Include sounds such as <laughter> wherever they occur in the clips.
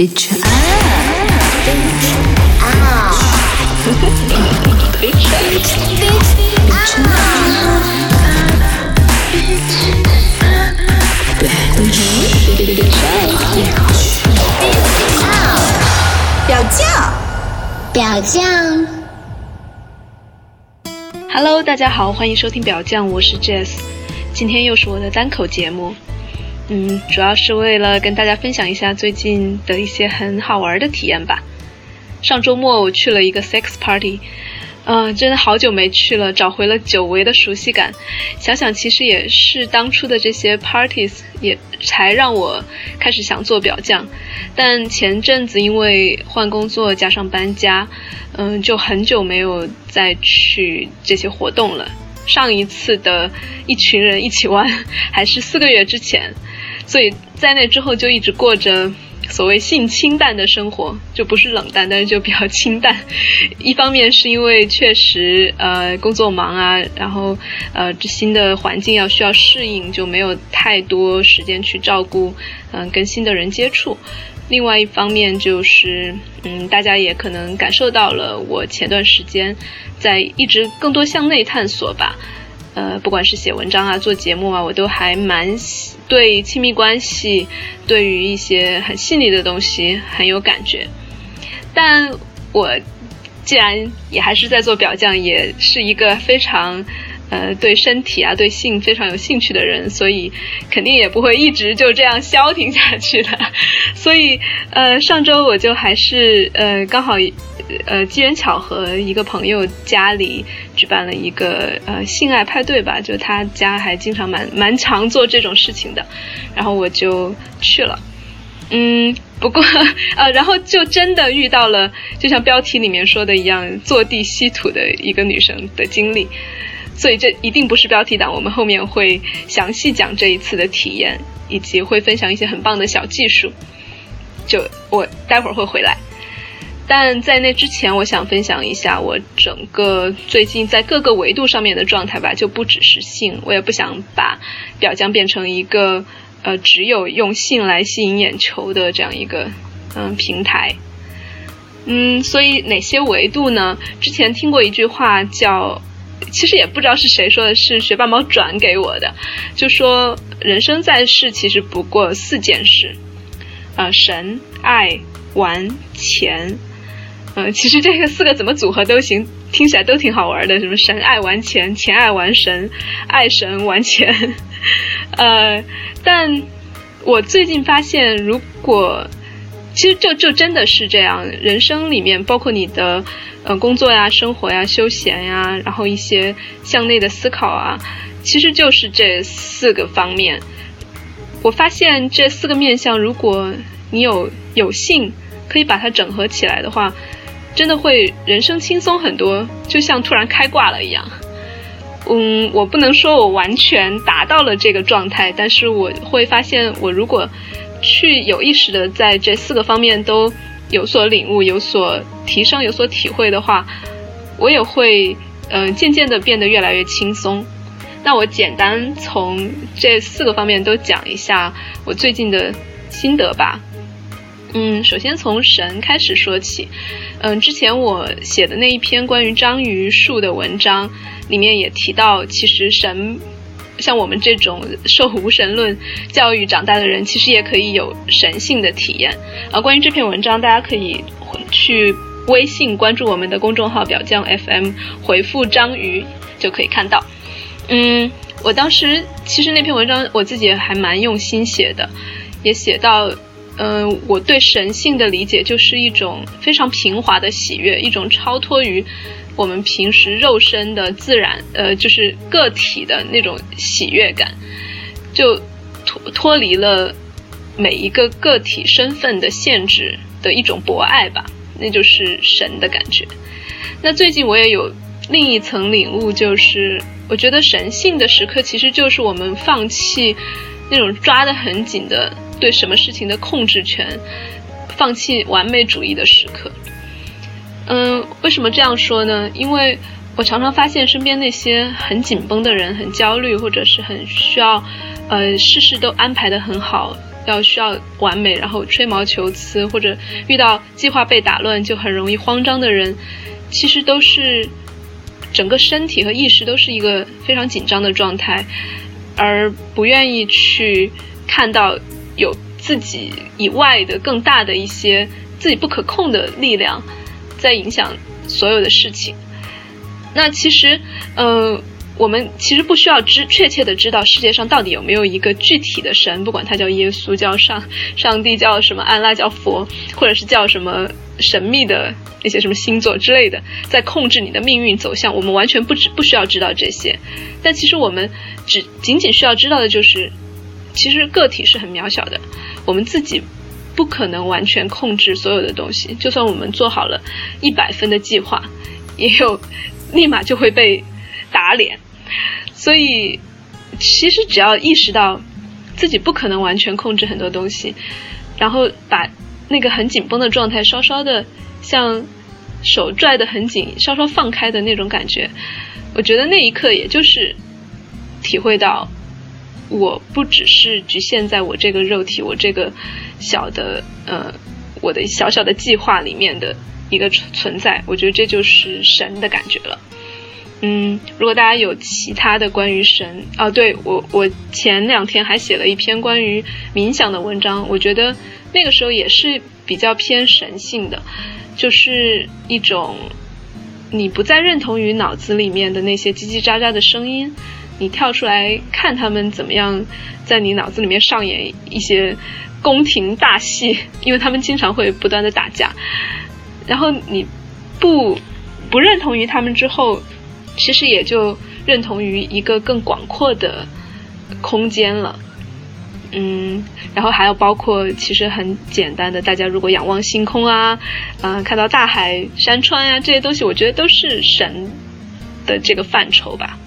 Bitch out. Bitch. 表酱，表酱。Hello，大家好，欢迎收听表酱，我是 Jess，今天又是我的单口节目。嗯，主要是为了跟大家分享一下最近的一些很好玩的体验吧。上周末我去了一个 sex party，嗯、真的好久没去了，找回了久违的熟悉感。想想其实也是当初的这些 parties 也才让我开始想做表匠，但前阵子因为换工作加上搬家，嗯，就很久没有再去这些活动了。上一次的一群人一起玩 <laughs> 还是四个月之前，所以在那之后就一直过着所谓性清淡的生活，就不是冷淡，但是就比较清淡。一方面是因为确实呃工作忙啊，然后呃这新的环境要需要适应，就没有太多时间去照顾嗯、跟新的人接触。另外一方面就是，嗯，大家也可能感受到了我前段时间在一直更多向内探索吧。呃，不管是写文章啊、做节目啊，我都还蛮对亲密关系，对于一些很细腻的东西很有感觉。但我既然也还是在做表匠，也是一个非常呃对身体啊、对性非常有兴趣的人，所以肯定也不会一直就这样消停下去的。所以呃，上周我就还是呃刚好呃机缘巧合，一个朋友家里举办了一个呃性爱派对吧，就他家还经常蛮蛮常做这种事情的，然后我就去了。嗯，不过 <laughs> 呃，然后就真的遇到了，就像标题里面说的一样，坐地吸土的一个女生的经历。所以这一定不是标题党，我们后面会详细讲这一次的体验，以及会分享一些很棒的小技术。就我待会儿会回来，但在那之前，我想分享一下我整个最近在各个维度上面的状态吧，就不只是性，我也不想把表匠变成一个呃只有用性来吸引眼球的这样一个嗯平台。嗯，所以哪些维度呢？之前听过一句话叫。其实也不知道是谁说的，是学霸猫转给我的，就说人生在世其实不过四件事，呃，神、爱、玩、钱，呃，其实这个四个怎么组合都行，听起来都挺好玩的，什么神爱玩钱，钱爱玩神，爱神玩钱，<laughs> 呃，但我最近发现，如果其实就就真的是这样，人生里面包括你的。呃，工作呀、生活呀、休闲呀，然后一些向内的思考啊，其实就是这四个方面。我发现这四个面向，如果你有有幸可以把它整合起来的话，真的会人生轻松很多，就像突然开挂了一样。嗯，我不能说我完全达到了这个状态，但是我会发现，我如果去有意识的在这四个方面都。有所领悟、有所提升、有所体会的话，我也会嗯、渐渐的变得越来越轻松。那我简单从这四个方面都讲一下我最近的心得吧。嗯，首先从神开始说起。嗯，之前我写的那一篇关于章鱼树的文章里面也提到，其实神。像我们这种受无神论教育长大的人，其实也可以有神性的体验。啊，关于这篇文章，大家可以去微信关注我们的公众号“表匠 FM”，回复“章鱼”就可以看到。嗯，我当时其实那篇文章我自己还蛮用心写的，也写到，嗯、我对神性的理解就是一种非常平滑的喜悦，一种超脱于。我们平时肉身的自然，呃，就是个体的那种喜悦感，就脱脱离了每一个个体身份的限制的一种博爱吧，那就是神的感觉。那最近我也有另一层领悟，就是我觉得神性的时刻，其实就是我们放弃那种抓得很紧的对什么事情的控制权，放弃完美主义的时刻。嗯，为什么这样说呢？因为我常常发现身边那些很紧绷的人、很焦虑，或者是很需要，呃，事事都安排得很好要需要完美，然后吹毛求疵，或者遇到计划被打乱就很容易慌张的人，其实都是整个身体和意识都是一个非常紧张的状态，而不愿意去看到有自己以外的更大的一些自己不可控的力量在影响所有的事情。那其实，嗯。我们其实不需要知确切的知道世界上到底有没有一个具体的神，不管他叫耶稣、叫上上帝、叫什么安拉、叫佛，或者是叫什么神秘的那些什么星座之类的，在控制你的命运走向。我们完全不知不需要知道这些，但其实我们只仅仅需要知道的就是，其实个体是很渺小的，我们自己不可能完全控制所有的东西。就算我们做好了一百分的计划，也有立马就会被打脸。所以，其实只要意识到自己不可能完全控制很多东西，然后把那个很紧绷的状态稍稍的像手拽得很紧，稍稍放开的那种感觉，我觉得那一刻也就是体会到，我不只是局限在我这个肉体，我这个小的呃我的小小的计划里面的一个存在，我觉得这就是神的感觉了。嗯，如果大家有其他的关于神啊，对我我前两天还写了一篇关于冥想的文章，我觉得那个时候也是比较偏神性的，就是一种你不再认同于脑子里面的那些叽叽喳喳的声音，你跳出来看他们怎么样在你脑子里面上演一些宫廷大戏，因为他们经常会不断的打架，然后你不不认同于他们之后。其实也就认同于一个更广阔的空间了，嗯，然后还有包括其实很简单的，大家如果仰望星空啊，嗯，看到大海、山川呀这些东西，我觉得都是神的这个范畴吧。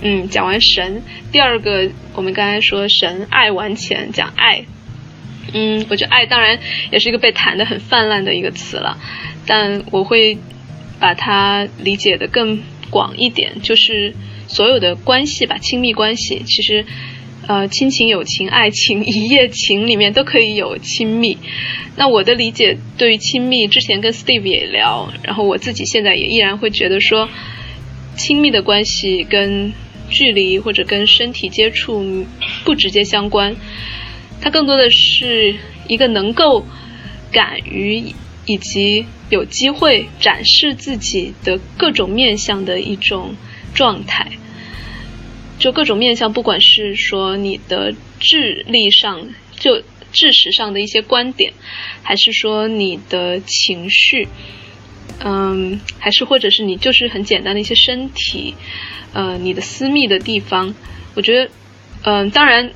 嗯，讲完神，第二个我们刚才说神爱完前讲爱，嗯，我觉得爱当然也是一个被谈的很泛滥的一个词了，但我会把它理解的更。广一点，就是所有的关系吧，亲密关系，其实，呃，亲情、友情、爱情、一夜情里面都可以有亲密。那我的理解对于亲密，之前跟 Steve 也聊，然后我自己现在也依然会觉得说，亲密的关系跟距离或者跟身体接触不直接相关，它更多的是一个能够敢于。以及有机会展示自己的各种面相的一种状态，就各种面相，不管是说你的智力上，就知识上的一些观点，还是说你的情绪，嗯，还是或者是你就是很简单的一些身体，呃，你的私密的地方，我觉得，嗯，当然。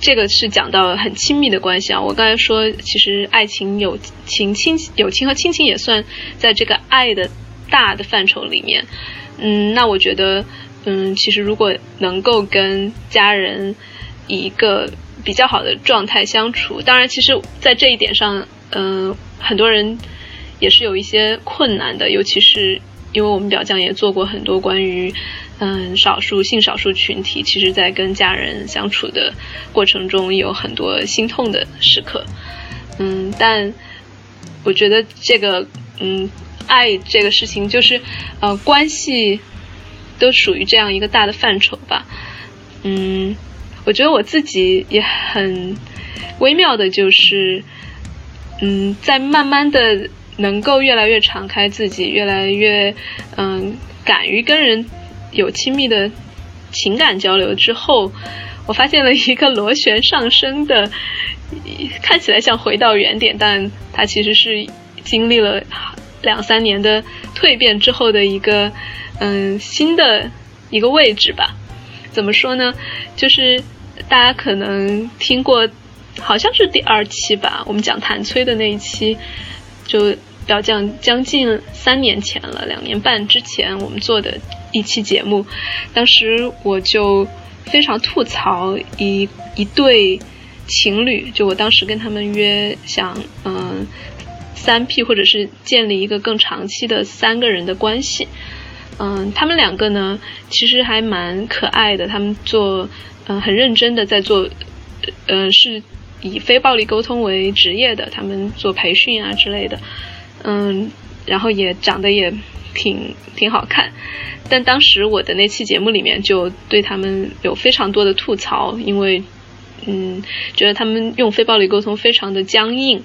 这个是讲到很亲密的关系啊，我刚才说，其实爱情、友情、亲友情和亲情也算在这个爱的大的范畴里面。嗯，那我觉得，嗯，其实如果能够跟家人以一个比较好的状态相处，当然，其实，在这一点上，嗯，很多人也是有一些困难的，尤其是因为我们表匠也做过很多关于。嗯，少数性少数群体，其实在跟家人相处的过程中，有很多心痛的时刻。嗯，但我觉得这个，嗯，爱这个事情，就是呃，关系都属于这样一个大的范畴吧。嗯，我觉得我自己也很微妙的，就是嗯，在慢慢的能够越来越敞开自己，越来越嗯，敢于跟人。有亲密的情感交流之后，我发现了一个螺旋上升的，看起来像回到原点，但它其实是经历了两三年的蜕变之后的一个嗯新的一个位置吧。怎么说呢？就是大家可能听过，好像是第二期吧，我们讲谭崔的那一期，就要将将近三年前了，两年半之前我们做的。一期节目，当时我就非常吐槽一一对情侣，就我当时跟他们约想，嗯，三 P 或者是建立一个更长期的三个人的关系，嗯，他们两个呢其实还蛮可爱的，他们做，嗯，很认真的在做，呃，是以非暴力沟通为职业的，他们做培训啊之类的，嗯，然后也长得也挺挺好看。但当时我的那期节目里面就对他们有非常多的吐槽，因为嗯，觉得他们用非暴力沟通非常的僵硬，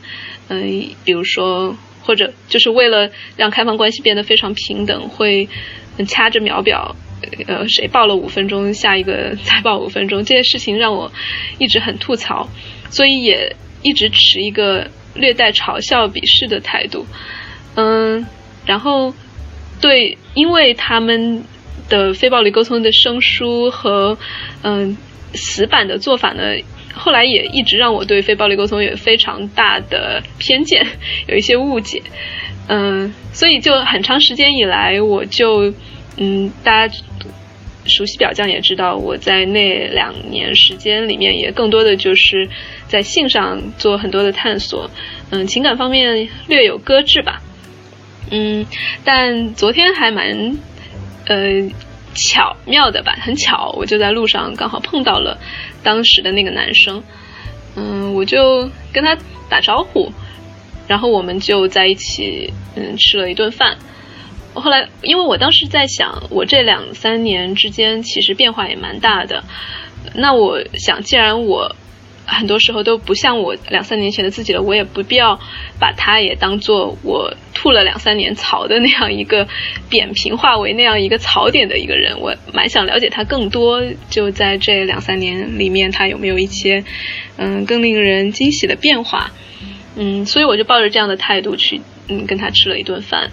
嗯，比如说或者就是为了让开放关系变得非常平等，会掐着秒表。呃，谁报了五分钟，下一个再报五分钟，这些事情让我一直很吐槽，所以也一直持一个略带嘲笑、鄙视的态度。嗯，然后对，因为他们的非暴力沟通的生疏和嗯死板的做法呢，后来也一直让我对非暴力沟通有非常大的偏见，<laughs> 有一些误解。嗯，所以就很长时间以来，我就。嗯，大家熟悉表匠也知道，我在那两年时间里面也更多的就是在性上做很多的探索，嗯，情感方面略有搁置吧，嗯，但昨天还蛮呃巧妙的吧，很巧，我就在路上刚好碰到了当时的那个男生，嗯，我就跟他打招呼，然后我们就在一起嗯吃了一顿饭。后来，因为我当时在想，我这两三年之间其实变化也蛮大的。那我想，既然我很多时候都不像我两三年前的自己了，我也不必要把他也当做我吐了两三年槽的那样一个扁平化为那样一个槽点的一个人。我蛮想了解他更多，就在这两三年里面，他有没有一些嗯更令人惊喜的变化？嗯，所以我就抱着这样的态度去嗯跟他吃了一顿饭。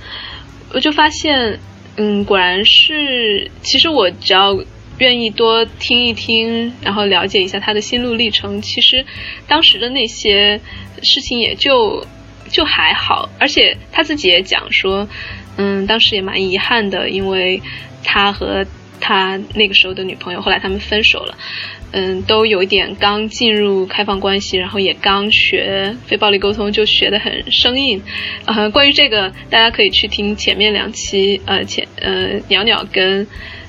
我就发现，嗯，果然是，其实我只要愿意多听一听，然后了解一下他的心路历程，其实当时的那些事情也就就还好。而且他自己也讲说，嗯，当时也蛮遗憾的，因为他和他那个时候的女朋友后来他们分手了。嗯，都有一点刚进入开放关系，然后也刚学非暴力沟通，就学得很生硬。呃，关于这个，大家可以去听前面两期，呃，前呃鸟鸟跟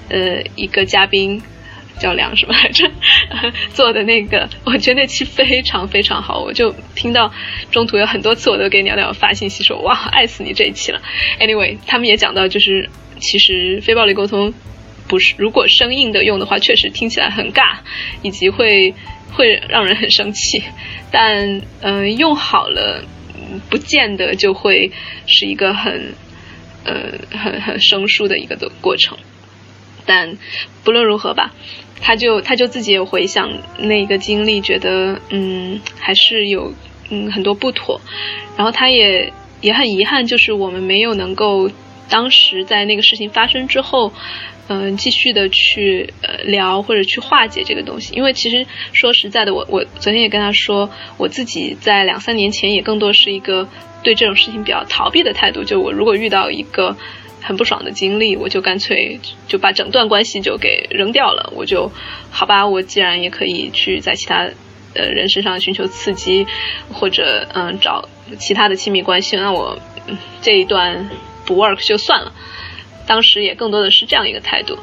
呃一个嘉宾叫梁什么来着做的那个，我觉得那期非常非常好。我就听到中途有很多次，我都给鸟鸟发信息说哇，爱死你这一期了。Anyway，他们也讲到，就是其实非暴力沟通。不是，如果生硬的用的话，确实听起来很尬，以及会会让人很生气。但嗯，用好了，不见得就会是一个很呃很很生疏的一个的过程。但不论如何吧，他就他就自己有回想那个经历，觉得嗯还是有嗯很多不妥。然后他也也很遗憾，就是我们没有能够当时在那个事情发生之后。嗯，继续的去呃聊或者去化解这个东西，因为其实说实在的，我我昨天也跟他说，我自己在两三年前也更多是一个对这种事情比较逃避的态度，就我如果遇到一个很不爽的经历，我就干脆就把整段关系就给扔掉了，我就好吧，我既然也可以去在其他呃人身上寻求刺激，或者嗯找其他的亲密关系，那我这一段不 work 就算了。当时也更多的是这样一个态度，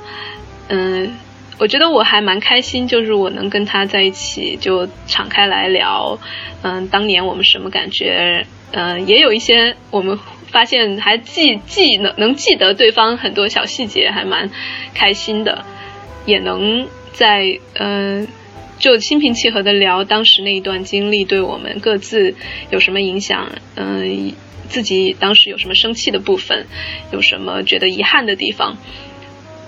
嗯，我觉得我还蛮开心，就是我能跟他在一起就敞开来聊，嗯，当年我们什么感觉，嗯，也有一些我们发现还记记能能记得对方很多小细节，还蛮开心的，也能在嗯就心平气和的聊当时那一段经历对我们各自有什么影响，嗯。自己当时有什么生气的部分，有什么觉得遗憾的地方，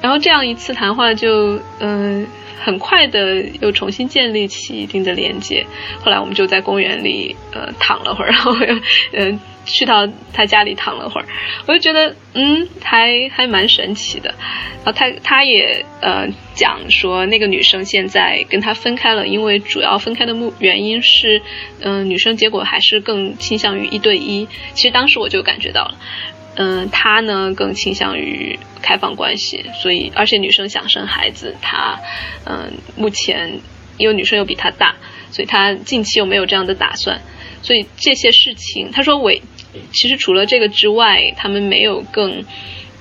然后这样一次谈话就嗯很快的又重新建立起一定的连接。后来我们就在公园里呃躺了会儿，然后又嗯。去到他家里躺了会儿，我就觉得嗯，还还蛮神奇的。然后他他也呃讲说，那个女生现在跟他分开了，因为主要分开的目原因是，嗯，女生结果还是更倾向于一对一。其实当时我就感觉到了，嗯，他呢更倾向于开放关系，所以而且女生想生孩子，他嗯目前因为女生又比他大，所以他近期又没有这样的打算。所以这些事情，他说伟，其实除了这个之外，他们没有更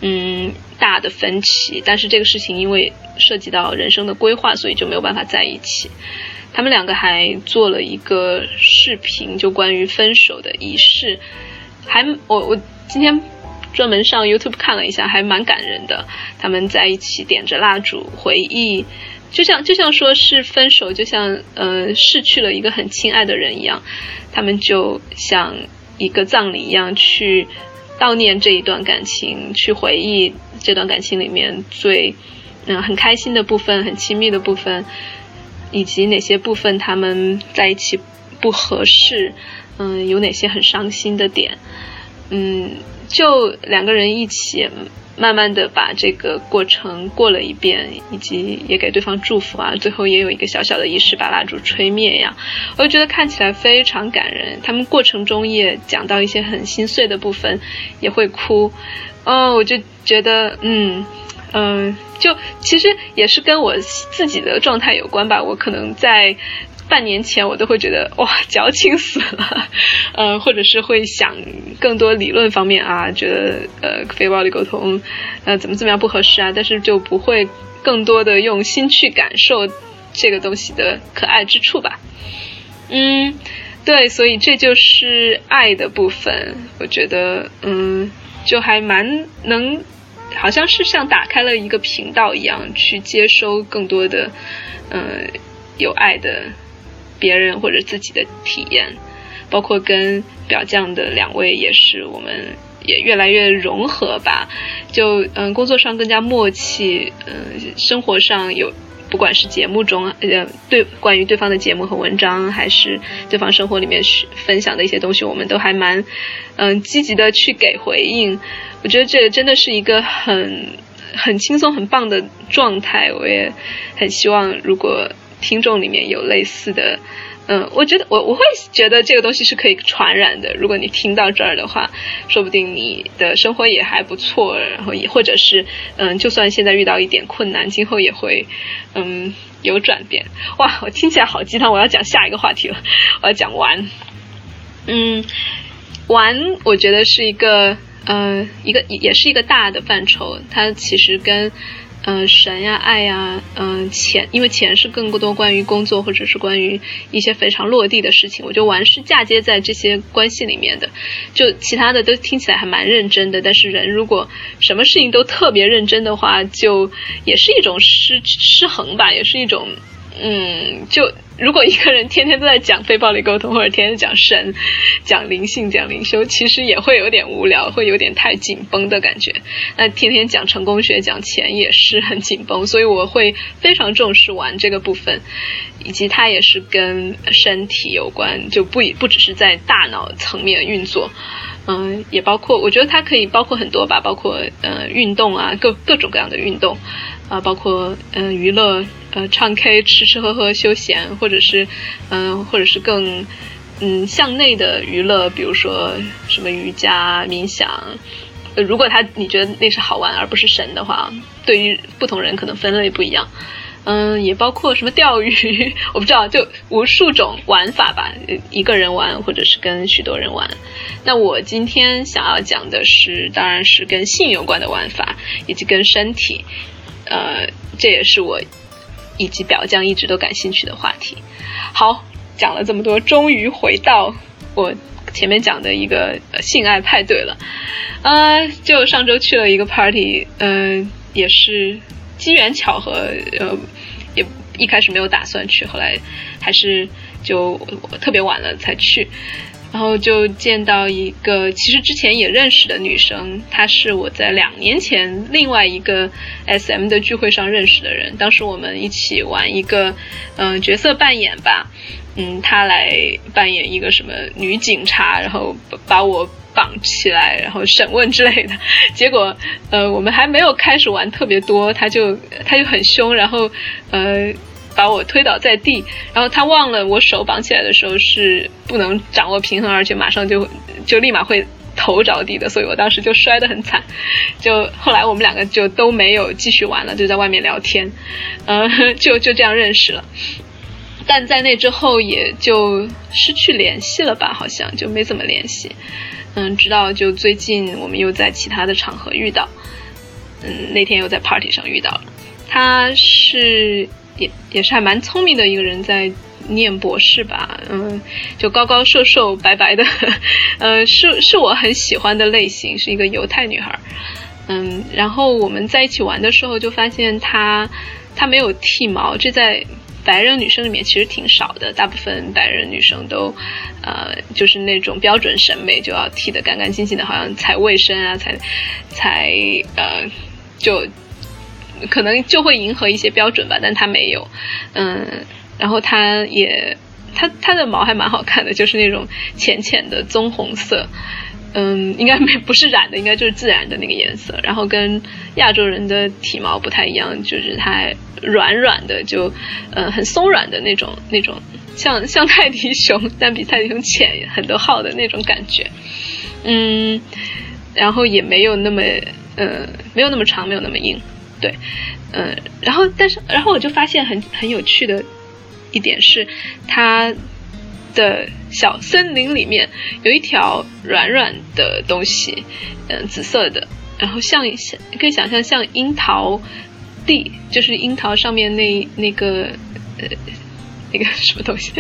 嗯大的分歧。但是这个事情因为涉及到人生的规划，所以就没有办法在一起。他们两个还做了一个视频，就关于分手的仪式，还我我今天专门上 YouTube 看了一下，还蛮感人的。他们在一起点着蜡烛回忆，就像就像说是分手，就像呃失去了一个很亲爱的人一样，他们就像一个葬礼一样去悼念这一段感情，去回忆这段感情里面最。嗯，很开心的部分，很亲密的部分，以及哪些部分他们在一起不合适，嗯，有哪些很伤心的点，嗯，就两个人一起慢慢的把这个过程过了一遍，以及也给对方祝福啊，最后也有一个小小的仪式把蜡烛吹灭呀，我就觉得看起来非常感人。他们过程中也讲到一些很心碎的部分，也会哭，哦，我就觉得，嗯。嗯，就其实也是跟我自己的状态有关吧。我可能在半年前，我都会觉得哇，矫情死了，<laughs> 呃，或者是会想更多理论方面啊，觉得呃非暴力沟通呃怎么怎么样不合适啊，但是就不会更多的用心去感受这个东西的可爱之处吧。嗯，对，所以这就是爱的部分。我觉得嗯，就还蛮能。好像是像打开了一个频道一样，去接收更多的，嗯，有爱的别人或者自己的体验，包括跟表匠的两位也是，我们也越来越融合吧。就嗯，工作上更加默契，嗯，生活上有，不管是节目中呃对关于对方的节目和文章，还是对方生活里面分享的一些东西，我们都还蛮嗯积极的去给回应。我觉得这真的是一个很很轻松、很棒的状态。我也很希望，如果听众里面有类似的，嗯，我觉得我我会觉得这个东西是可以传染的。如果你听到这儿的话，说不定你的生活也还不错，然后也或者是嗯，就算现在遇到一点困难，今后也会嗯有转变。哇，我听起来好鸡汤！我要讲下一个话题了，我要讲完。嗯，玩，我觉得是一个。呃，一个也也是一个大的范畴，它其实跟，呃，神呀、爱呀、嗯，钱，因为钱是更多关于工作或者是关于一些非常落地的事情，我觉得玩是嫁接在这些关系里面的，就其他的都听起来还蛮认真的，但是人如果什么事情都特别认真的话，就也是一种失失衡吧，也是一种，嗯，就。如果一个人天天都在讲非暴力沟通，或者天天讲神、讲灵性、讲灵修，其实也会有点无聊，会有点太紧绷的感觉。那天天讲成功学、讲钱也是很紧绷，所以我会非常重视玩这个部分，以及它也是跟身体有关，就不不只是在大脑层面运作，嗯，也包括我觉得它可以包括很多吧，包括呃运动啊，各各种各样的运动。啊，包括嗯娱乐，呃唱 K、吃吃喝喝、休闲，或者是嗯，或者是更嗯向内的娱乐，比如说什么瑜伽、冥想。呃，如果他你觉得那是好玩而不是神的话，对于不同人可能分类不一样。嗯，也包括什么钓鱼，<laughs> 我不知道，就无数种玩法吧，一个人玩或者是跟许多人玩。那我今天想要讲的是，当然是跟性有关的玩法，以及跟身体。呃，这也是我以及表匠一直都感兴趣的话题。好，讲了这么多，终于回到我前面讲的一个性爱派对了。呃，就上周去了一个 party，嗯，也是机缘巧合，呃，也一开始没有打算去，后来还是就特别晚了才去。然后就见到一个其实之前也认识的女生，她是我在两年前另外一个 S M 的聚会上认识的人。当时我们一起玩一个嗯角色扮演吧，嗯，她来扮演一个什么女警察，然后把我绑起来，然后审问之类的。<laughs> 结果呃我们还没有开始玩特别多，她就她就很凶，然后呃。把我推倒在地，然后他忘了我手绑起来的时候是不能掌握平衡，而且马上就就立马会头着地的，所以我当时就摔得很惨。就后来我们两个就都没有继续玩了，就在外面聊天，嗯，<laughs> 就就这样认识了。但在那之后也就失去联系了吧，好像就没怎么联系。嗯，直到就最近我们又在其他的场合遇到，嗯，那天又在 party 上遇到了，他是。也也是还蛮聪明的一个人，在念博士吧，嗯，就高高瘦瘦白白的，<laughs> 呃，是是我很喜欢的类型，是一个犹太女孩，嗯，然后我们在一起玩的时候就发现她她没有剃毛，这在白人女生里面其实挺少的，大部分白人女生都呃就是那种标准审美就要剃得干干净净的，好像才卫生啊，才才呃就。可能就会迎合一些标准吧，但它没有，嗯，然后它也，它它的毛还蛮好看的，就是那种浅浅的棕红色，嗯，应该没不是染的，应该就是自然的那个颜色。然后跟亚洲人的体毛不太一样，就是它软软的，就呃很松软的那种那种，像像泰迪熊，但比泰迪熊浅很多号的那种感觉，嗯，然后也没有那么呃没有那么长，没有那么硬。对，嗯，然后但是然后我就发现很很有趣的一点是，它的小森林里面有一条软软的东西，嗯，紫色的，然后像像可以想象像樱桃地，就是樱桃上面那那个呃那个什么东西，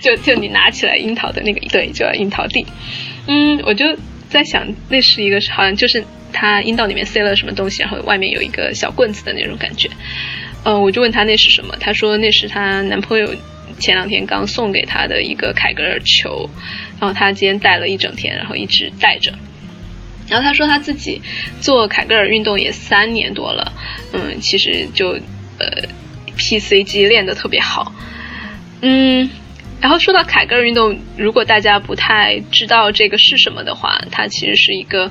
就就你拿起来樱桃的那个对，就叫樱桃地，嗯，我就在想那是一个好像就是。他阴道里面塞了什么东西，然后外面有一个小棍子的那种感觉，呃，我就问他那是什么，他说那是她男朋友前两天刚送给她的一个凯格尔球，然后他今天戴了一整天，然后一直戴着，然后他说他自己做凯格尔运动也三年多了，嗯，其实就呃 PCG 练得特别好，嗯。然后说到凯格尔运动，如果大家不太知道这个是什么的话，它其实是一个，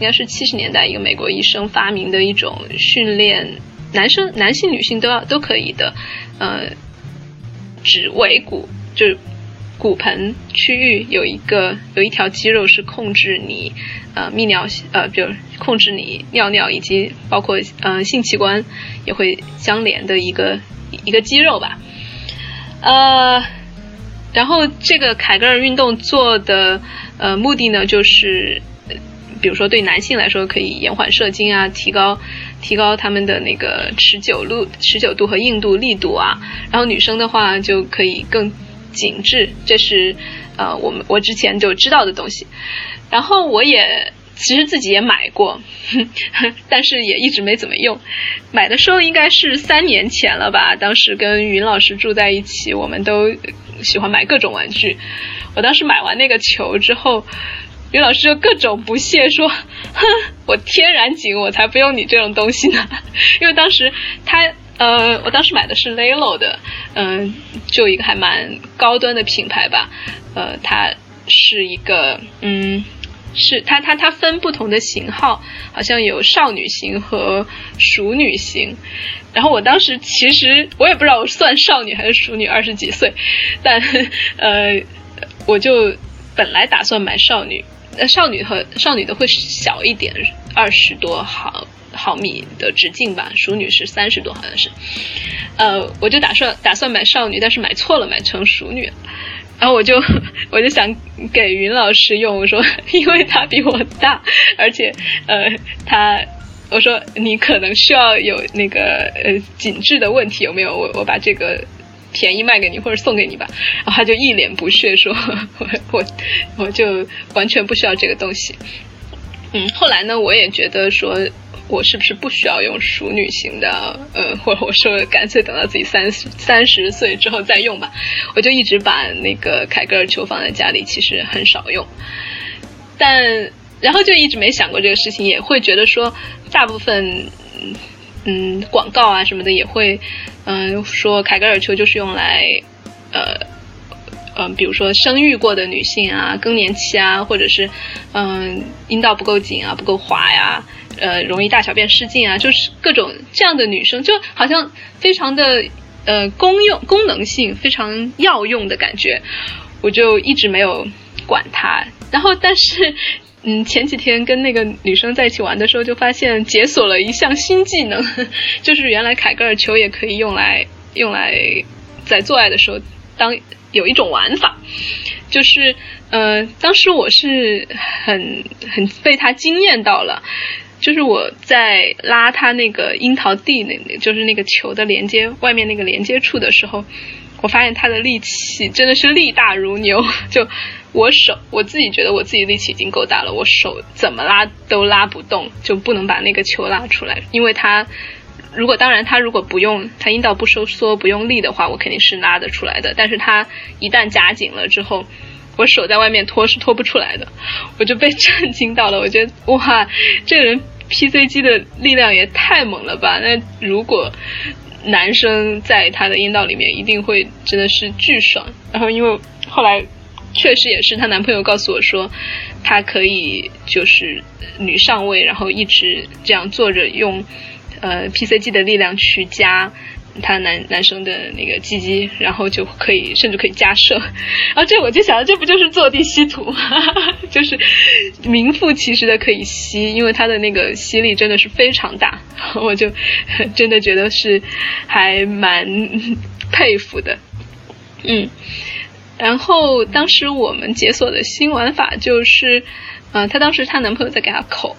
应该是七十年代一个美国医生发明的一种训练，男生、男性、女性都要都可以的，呃，指尾骨就是骨盆区域有一个有一条肌肉是控制你呃泌尿呃，比如控制你尿尿以及包括呃性器官也会相连的一个一个肌肉吧，呃。然后这个凯格尔运动做的呃目的呢，就是比如说对男性来说可以延缓射精啊，提高提高他们的那个持久度、持久度和硬度、力度啊。然后女生的话就可以更紧致，这是呃我们我之前就知道的东西。然后我也其实自己也买过，<laughs> 但是也一直没怎么用。买的时候应该是三年前了吧，当时跟云老师住在一起，我们都。喜欢买各种玩具，我当时买完那个球之后，于老师就各种不屑说：“哼，<laughs> 我天然紧，我才不用你这种东西呢。<laughs> ”因为当时他呃，我当时买的是 Lelo 的，嗯，就一个还蛮高端的品牌吧，呃，它是一个嗯。是它，它它分不同的型号，好像有少女型和熟女型。然后我当时其实我也不知道我算少女还是熟女，二十几岁，但呃，我就本来打算买少女，呃，少女和少女的会小一点，二十多毫毫米的直径吧，熟女是三十多，好像是。呃，我就打算打算买少女，但是买错了，买成熟女。然后我就我就想给云老师用，我说因为他比我大，而且呃他我说你可能需要有那个呃紧致的问题有没有？我我把这个便宜卖给你或者送给你吧。然后他就一脸不屑说，我我我就完全不需要这个东西。嗯，后来呢，我也觉得说。我是不是不需要用熟女型的？呃，<laughs> 或者我说干脆等到自己三十三十岁之后再用吧。我就一直把那个凯格尔球放在家里，其实很少用。但然后就一直没想过这个事情，也会觉得说，大部分嗯广告啊什么的也会嗯说凯格尔球就是用来呃嗯比如说生育过的女性啊，更年期啊，或者是嗯阴道不够紧啊，不够滑呀。呃，容易大小便失禁啊，就是各种这样的女生，就好像非常的呃功用功能性非常药用的感觉，我就一直没有管它。然后，但是嗯，前几天跟那个女生在一起玩的时候，就发现解锁了一项新技能，就是原来凯格尔球也可以用来用来在做爱的时候当有一种玩法，就是呃，当时我是很很被他惊艳到了。就是我在拉他那个樱桃地那，就是那个球的连接外面那个连接处的时候，我发现他的力气真的是力大如牛。<laughs> 就我手，我自己觉得我自己力气已经够大了，我手怎么拉都拉不动，就不能把那个球拉出来。因为他如果当然他如果不用他阴道不收缩不用力的话，我肯定是拉得出来的。但是他一旦夹紧了之后，我手在外面拖是拖不出来的。我就被 <laughs> 震惊到了，我觉得哇，这个人 PC 机的力量也太猛了吧！那如果男生在他的阴道里面一定会真的是巨爽，然后因为后来确实也是她男朋友告诉我说，他可以就是女上位，然后一直这样坐着用呃 PC 机的力量去加。他男男生的那个鸡鸡，然后就可以甚至可以加射，然 <laughs> 后这我就想，这不就是坐地吸土吗，<laughs> 就是名副其实的可以吸，因为他的那个吸力真的是非常大，<laughs> 我就真的觉得是还蛮佩服的，嗯，然后当时我们解锁的新玩法就是，嗯，她当时她男朋友在给她口。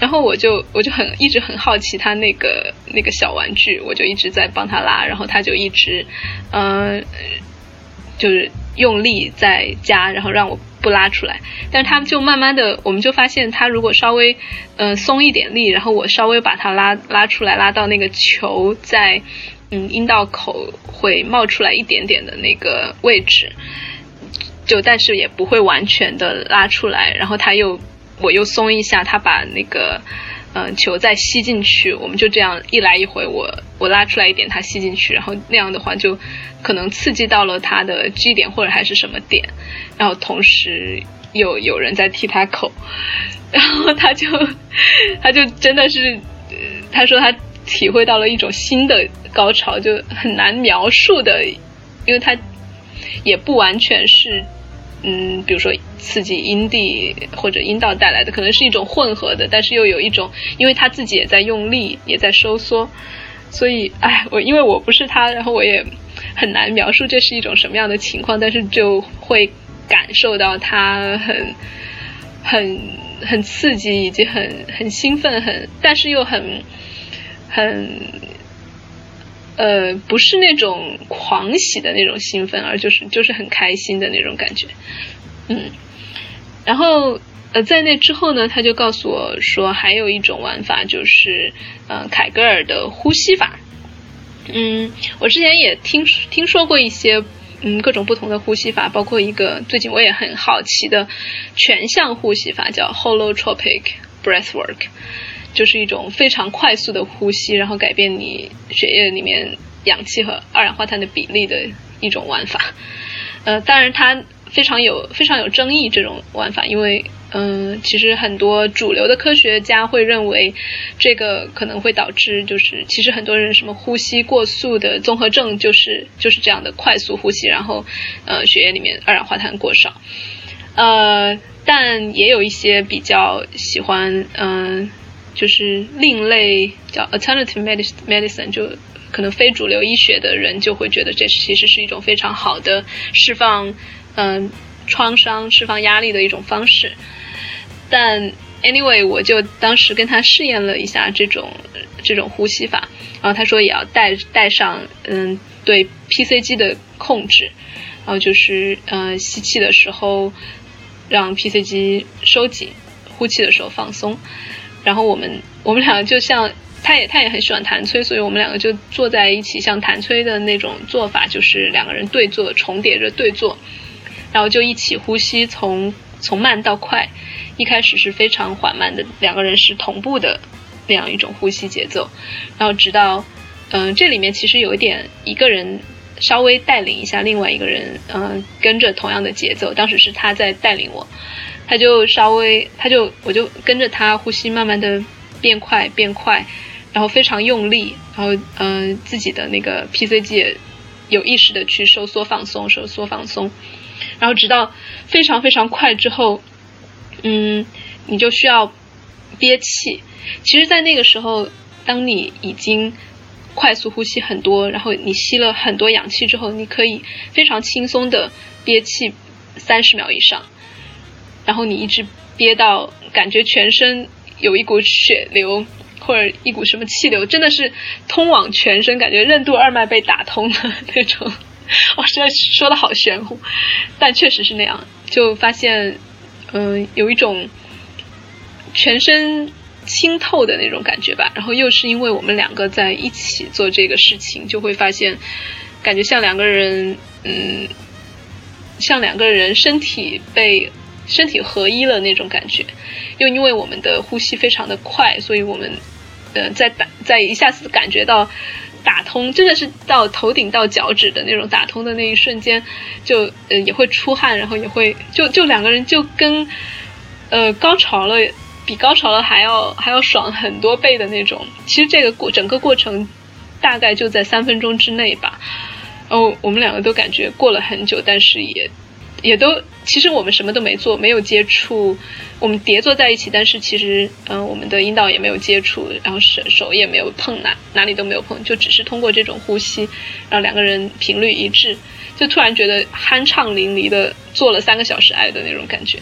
然后我就我就很一直很好奇他那个那个小玩具，我就一直在帮他拉，然后他就一直，嗯，就是用力在加，然后让我不拉出来。但是他就慢慢的，我们就发现他如果稍微嗯松一点力，然后我稍微把它拉拉出来，拉到那个球在嗯阴道口会冒出来一点点的那个位置，就但是也不会完全的拉出来，然后他又。我又松一下，他把那个嗯球再吸进去，我们就这样一来一回，我我拉出来一点，他吸进去，然后那样的话就可能刺激到了他的 G 点或者还是什么点，然后同时又有人在替他口，然后他就 <laughs> 他就真的是他说他体会到了一种新的高潮，就很难描述的，因为他也不完全是。嗯，比如说刺激阴蒂或者阴道带来的，可能是一种混合的，但是又有一种，因为他自己也在用力，也在收缩，所以，哎，我因为我不是他，然后我也很难描述这是一种什么样的情况，但是就会感受到他很很很刺激，以及很很兴奋，很但是又很很。呃，不是那种狂喜的那种兴奋，而就是就是很开心的那种感觉，嗯，然后呃，在那之后呢，他就告诉我说，还有一种玩法就是，呃，凯格尔的呼吸法，嗯，我之前也听听说过一些，嗯，各种不同的呼吸法，包括一个最近我也很好奇的全向呼吸法，叫 Holotropic Breathwork。就是一种非常快速的呼吸，然后改变你血液里面氧气和二氧化碳的比例的一种玩法。呃，当然它非常有非常有争议这种玩法，因为嗯，其实很多主流的科学家会认为这个可能会导致，就是其实很多人什么呼吸过速的综合症，就是就是这样的快速呼吸，然后呃血液里面二氧化碳过少。呃，但也有一些比较喜欢嗯。就是另类叫 alternative medicine，就可能非主流医学的人就会觉得这其实是一种非常好的释放嗯创伤、释放压力的一种方式。但 anyway，我就当时跟他试验了一下这种这种呼吸法，然后他说也要带带上嗯对 PC 机的控制，然后就是嗯吸气的时候让 PC 机收紧，呼气的时候放松。然后我们我们两个就像他也他也很喜欢弹吹，所以我们两个就坐在一起，像弹吹的那种做法，就是两个人对坐重叠着对坐，然后就一起呼吸，从从慢到快，一开始是非常缓慢的，两个人是同步的那样一种呼吸节奏，然后直到嗯这里面其实有一点一个人稍微带领一下另外一个人，嗯跟着同样的节奏，当时是他在带领我。他就稍微，他就我就跟着他呼吸，慢慢的变快变快，然后非常用力，然后嗯自己的那个 PC 机有意识的去收缩放松，收缩放松，然后直到非常非常快之后，嗯你就需要憋气。其实，在那个时候，当你已经快速呼吸很多，然后你吸了很多氧气之后，你可以非常轻松的憋气三十秒以上。然后你一直憋到感觉全身有一股血流或者一股什么气流，真的是通往全身，感觉任督二脉被打通了那种我这说的好玄乎，但确实是那样。就发现，嗯，有一种全身清透的那种感觉吧。然后又是因为我们两个在一起做这个事情，就会发现，感觉像两个人，嗯，像两个人身体被身体合一了那种感觉。又因为我们的呼吸非常的快，所以我们，呃，在打在一下子感觉到。打通真的是到头顶到脚趾的那种打通的那一瞬间，就呃也会出汗，然后也会就就两个人就跟呃高潮了，比高潮了还要还要爽很多倍的那种。其实这个过整个过程大概就在三分钟之内吧。哦，我们两个都感觉过了很久，但是也。也都，其实我们什么都没做，没有接触，我们叠坐在一起，但是其实，嗯，我们的阴道也没有接触，然后手手也没有碰哪，哪里都没有碰，就只是通过这种呼吸，然后两个人频率一致，就突然觉得酣畅淋漓的做了三个小时爱的那种感觉，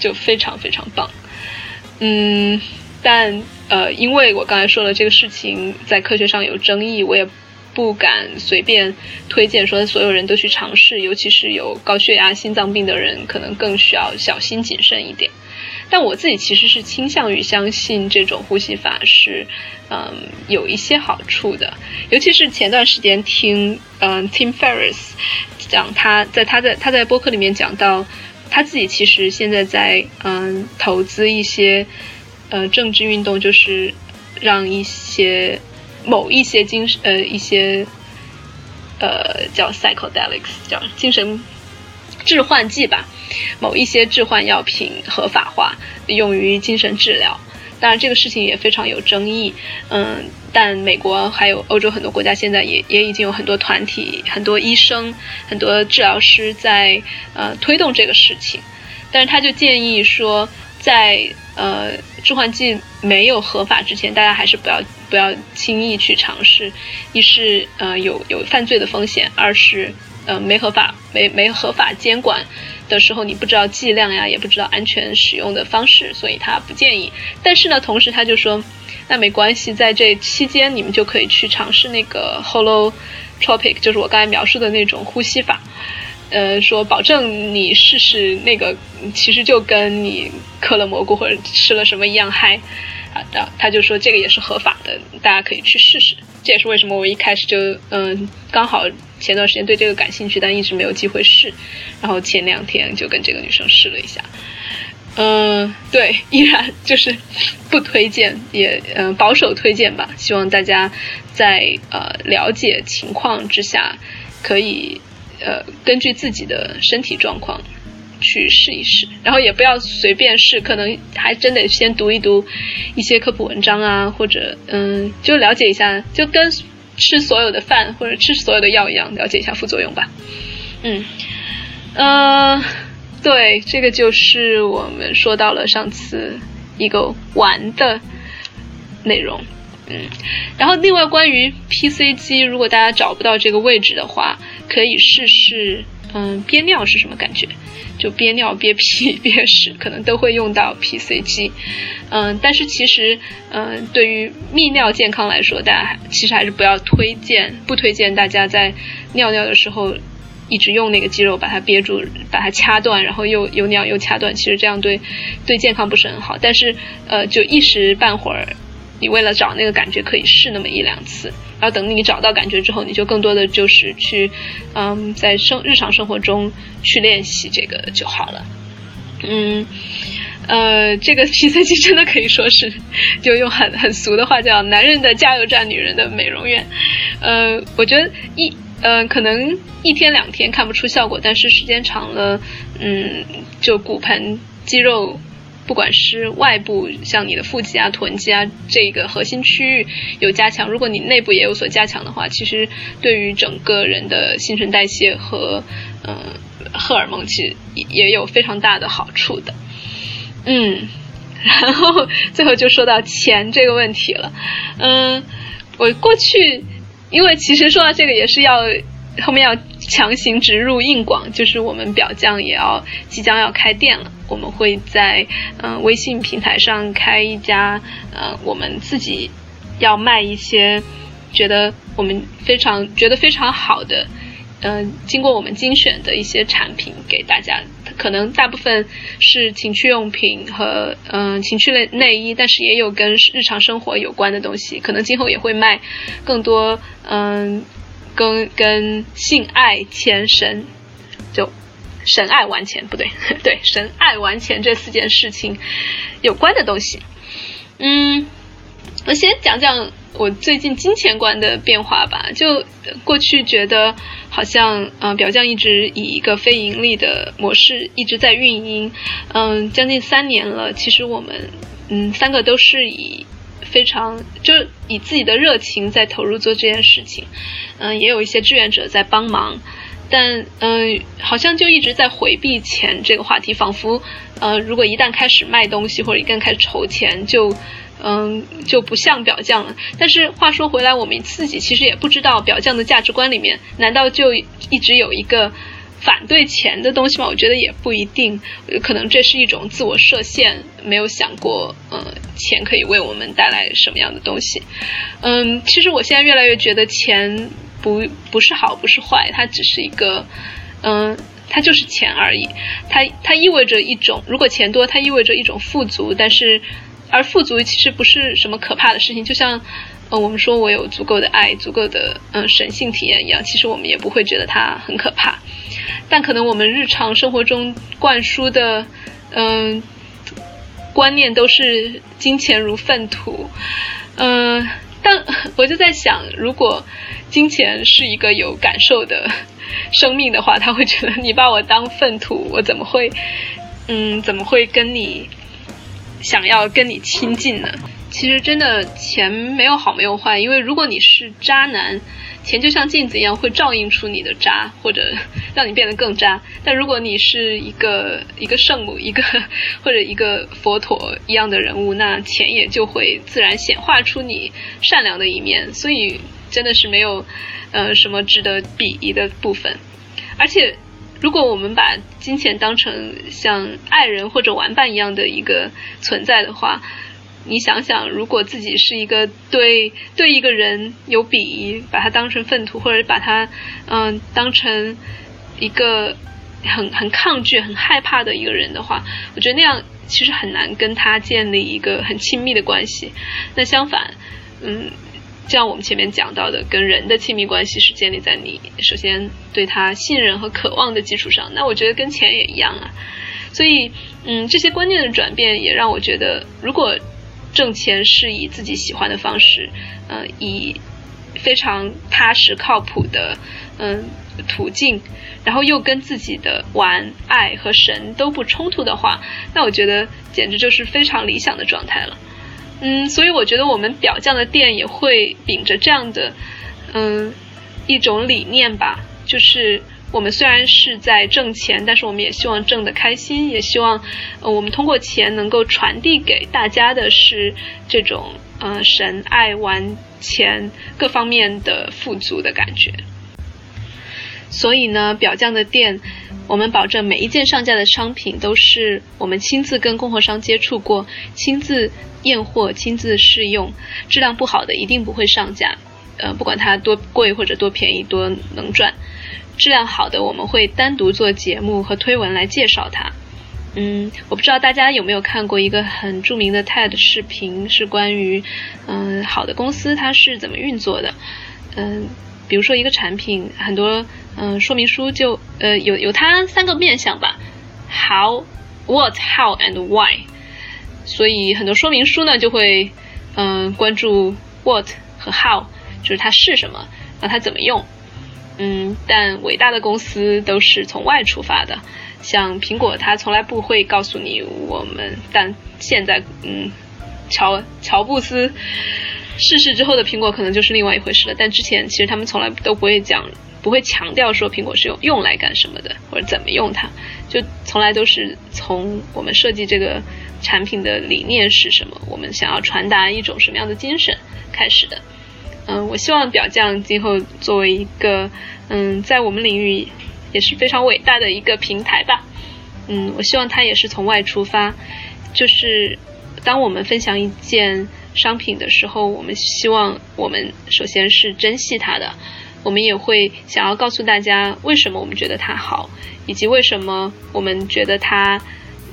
就非常非常棒。嗯，但呃，因为我刚才说了这个事情在科学上有争议，我也。不敢随便推荐说所有人都去尝试，尤其是有高血压、心脏病的人，可能更需要小心谨慎一点。但我自己其实是倾向于相信这种呼吸法是，嗯，有一些好处的。尤其是前段时间听，嗯，Tim Ferriss 讲他在他在他在播客里面讲到，他自己其实现在在嗯投资一些呃政治运动，就是让一些。某一些精神呃一些呃叫 psychedelics 叫精神致幻剂吧，某一些致幻药品合法化用于精神治疗，当然这个事情也非常有争议，嗯，但美国还有欧洲很多国家现在也也已经有很多团体、很多医生、很多治疗师在呃推动这个事情，但是他就建议说在呃致幻剂没有合法之前，大家还是不要。不要轻易去尝试，一是呃有有犯罪的风险，二是呃没合法没没合法监管的时候，你不知道剂量呀，也不知道安全使用的方式，所以他不建议。但是呢，同时他就说，那没关系，在这期间你们就可以去尝试那个 Hollow Tropic，就是我刚才描述的那种呼吸法，呃，说保证你试试那个，其实就跟你嗑了蘑菇或者吃了什么一样嗨。啊，他就说这个也是合法的，大家可以去试试。这也是为什么我一开始就嗯，刚好前段时间对这个感兴趣，但一直没有机会试。然后前两天就跟这个女生试了一下，嗯，对，依然就是不推荐，也嗯保守推荐吧。希望大家在呃了解情况之下，可以呃根据自己的身体状况。去试一试，然后也不要随便试，可能还真得先读一读一些科普文章啊，或者嗯，就了解一下，就跟吃所有的饭或者吃所有的药一样，了解一下副作用吧。嗯，呃，对，这个就是我们说到了上次一个玩的内容。嗯，然后另外关于 PC 机，如果大家找不到这个位置的话，可以试试嗯憋尿是什么感觉。就憋尿、憋屁、<laughs> 憋屎，可能都会用到 PC 机，嗯，但是其实，嗯，对于泌尿健康来说，大家其实还是不要推荐，不推荐大家在尿尿的时候一直用那个肌肉把它憋住，把它掐断，然后又又尿又掐断，其实这样对对健康不是很好。但是，呃，就一时半会儿。你为了找那个感觉，可以试那么一两次，然后等你找到感觉之后，你就更多的就是去，嗯，在生日常生活中去练习这个就好了。嗯，呃，这个 PCG 真的可以说是，就用很很俗的话叫“男人的加油站，女人的美容院”。呃，我觉得一，呃，可能一天两天看不出效果，但是时间长了，嗯，就骨盆肌肉。不管是外部像你的腹肌啊、臀肌啊这个核心区域有加强，如果你内部也有所加强的话，其实对于整个人的新陈代谢和嗯荷尔蒙，其实也有非常大的好处的。嗯，然后最后就说到钱这个问题了。嗯，我过去因为其实说到这个也是要。后面要强行植入硬广，就是我们表匠也要即将要开店了。我们会在嗯微信平台上开一家呃我们自己要卖一些觉得我们非常觉得非常好的嗯，经过我们精选的一些产品给大家，可能大部分是情趣用品和嗯情趣类内衣，但是也有跟日常生活有关的东西，可能今后也会卖更多嗯跟跟性爱钱神就神爱玩钱不对 <laughs> 对神爱玩钱这四件事情有关的东西。嗯，我先讲讲。我最近金钱观的变化吧，就过去觉得好像，嗯，表匠一直以一个非盈利的模式一直在运营，嗯，将近三年了。其实我们，嗯，三个都是以非常就以自己的热情在投入做这件事情，嗯，也有一些志愿者在帮忙，但嗯，好像就一直在回避钱这个话题，仿佛，呃，如果一旦开始卖东西或者一旦开始筹钱就。嗯，就不像表匠了。但是话说回来，我们自己其实也不知道表匠的价值观里面，难道就一直有一个反对钱的东西吗？我觉得也不一定，可能这是一种自我设限，没有想过，呃，钱可以为我们带来什么样的东西。嗯，其实我现在越来越觉得钱不不是好，不是坏，它只是一个，嗯，它就是钱而已。它它意味着一种，如果钱多，它意味着一种富足，但是。而富足其实不是什么可怕的事情，就像，呃，我们说我有足够的爱、足够的嗯神性体验一样，其实我们也不会觉得它很可怕。但可能我们日常生活中灌输的嗯观念都是金钱如粪土，嗯，但我就在想，如果金钱是一个有感受的生命的话，他会觉得你把我当粪土，我怎么会嗯怎么会跟你？想要跟你亲近呢，其实真的钱没有好没有坏，因为如果你是渣男，钱就像镜子一样会照映出你的渣，或者让你变得更渣。但如果你是一个一个圣母，一个或者一个佛陀一样的人物，那钱也就会自然显化出你善良的一面。所以真的是没有呃什么值得鄙夷的部分，而且。如果我们把金钱当成像爱人或者玩伴一样的一个存在的话，你想想，如果自己是一个对对一个人有鄙夷，把他当成粪土，或者把他嗯当成一个很很抗拒、很害怕的一个人的话，我觉得那样其实很难跟他建立一个很亲密的关系。那相反，嗯。像我们前面讲到的，跟人的亲密关系是建立在你首先对他信任和渴望的基础上。那我觉得跟钱也一样啊。所以，嗯，这些观念的转变也让我觉得，如果挣钱是以自己喜欢的方式，呃，以非常踏实靠谱的嗯途径，然后又跟自己的玩、爱和神都不冲突的话，那我觉得简直就是非常理想的状态了。嗯，所以我觉得我们表匠的店也会秉着这样的，嗯，一种理念吧，就是我们虽然是在挣钱，但是我们也希望挣得开心，也希望，呃，我们通过钱能够传递给大家的是这种，呃，神爱玩钱各方面的富足的感觉。所以呢，表匠的店，我们保证每一件上架的商品都是我们亲自跟供货商接触过，亲自。验货亲自试用，质量不好的一定不会上架。呃，不管它多贵或者多便宜，多能赚。质量好的我们会单独做节目和推文来介绍它。嗯，我不知道大家有没有看过一个很著名的 TED 视频，是关于嗯好的公司它是怎么运作的。嗯，比如说一个产品，很多嗯说明书就呃有有它三个面向吧：How、What、How and Why。所以很多说明书呢就会，嗯，关注 what 和 how，就是它是什么，那它怎么用，嗯，但伟大的公司都是从外出发的，像苹果，它从来不会告诉你我们，但现在，嗯，乔乔布斯逝世之后的苹果可能就是另外一回事了，但之前其实他们从来都不会讲，不会强调说苹果是用用来干什么的，或者怎么用它，就从来都是从我们设计这个。产品的理念是什么？我们想要传达一种什么样的精神开始的？嗯，我希望表匠今后作为一个嗯，在我们领域也是非常伟大的一个平台吧。嗯，我希望它也是从外出发，就是当我们分享一件商品的时候，我们希望我们首先是珍惜它的，我们也会想要告诉大家为什么我们觉得它好，以及为什么我们觉得它，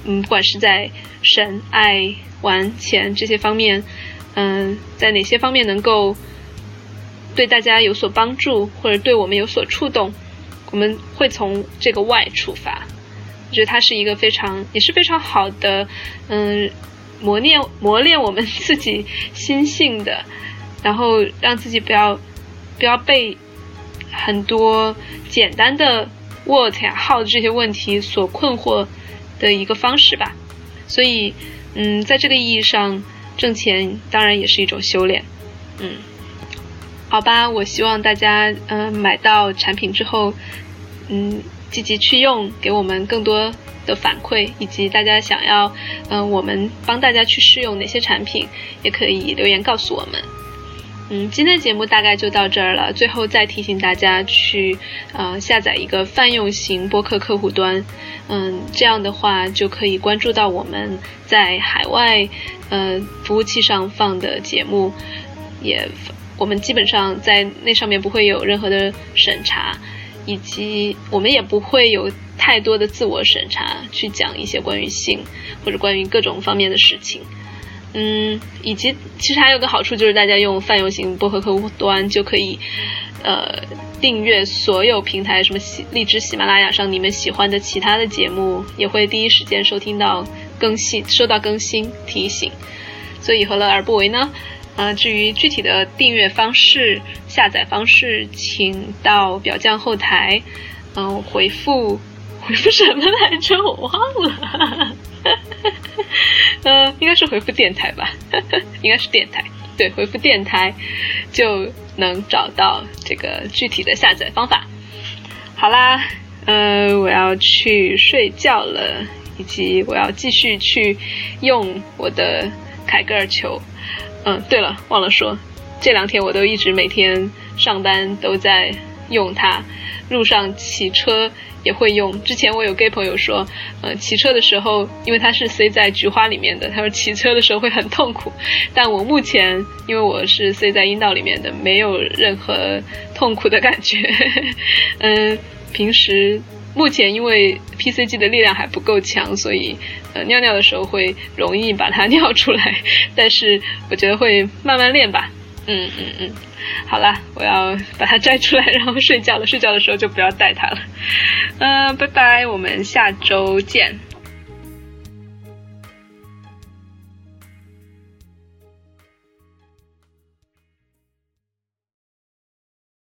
嗯，不管是在神、爱、玩、钱这些方面，嗯，在哪些方面能够对大家有所帮助，或者对我们有所触动，我们会从这个 why 出发。我觉得它是一个非常也是非常好的，嗯，磨练磨练我们自己心性的，然后让自己不要不要被很多简单的 what 呀 how 这些问题所困惑的一个方式吧。所以，嗯，在这个意义上，挣钱当然也是一种修炼。嗯，好吧，我希望大家嗯买到产品之后，嗯。积极去用，给我们更多的反馈，以及大家想要，嗯，我们帮大家去试用哪些产品，也可以留言告诉我们。嗯，今天的节目大概就到这儿了。最后再提醒大家去，呃，下载一个泛用型播客客户端，嗯，这样的话就可以关注到我们在海外，呃，服务器上放的节目，也我们基本上在那上面不会有任何的审查。以及我们也不会有太多的自我审查，去讲一些关于性或者关于各种方面的事情。嗯，以及其实还有个好处就是大家用泛用型播客客户端就可以，呃，订阅所有平台，什么喜荔枝、喜马拉雅上你们喜欢的其他的节目，也会第一时间收听到更新，收到更新提醒。所以何乐而不为呢？呃，至于具体的订阅方式、下载方式，请到表匠后台，嗯，回复回复什么来着？<laughs> 我忘了，呃，应该是回复电台吧，应该是电台，对，回复电台就能找到这个具体的下载方法。好啦，呃，我要去睡觉了，以及我要继续去用我的凯格尔球。嗯，对了，忘了说，这两天我都一直每天上班都在用它，路上骑车也会用。之前我有跟朋友说，呃，骑车的时候，因为它是塞在菊花里面的，他说骑车的时候会很痛苦。但我目前因为我是塞在阴道里面的，没有任何痛苦的感觉。<laughs> 嗯，平时。目前因为 PCG 的力量还不够强，所以呃尿尿的时候会容易把它尿出来。但是我觉得会慢慢练吧。嗯嗯嗯，好啦，我要把它摘出来，然后睡觉了。睡觉的时候就不要带它了。嗯，拜拜，我们下周见。